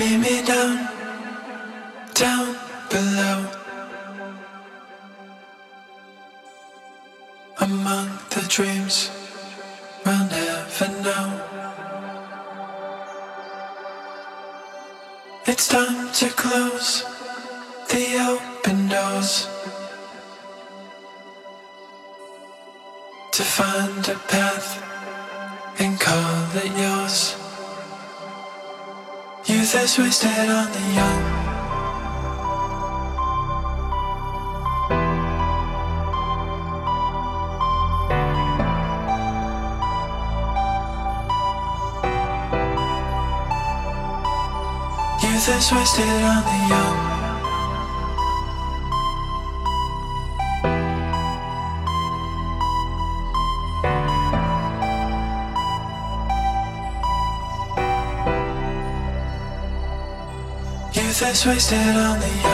Meet down, down below. Among the dreams we'll never know. It's time to close the open doors. To find a path and call it yours. Youth is wasted on the young. Youth is wasted on the young. Life's wasted on the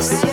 Rest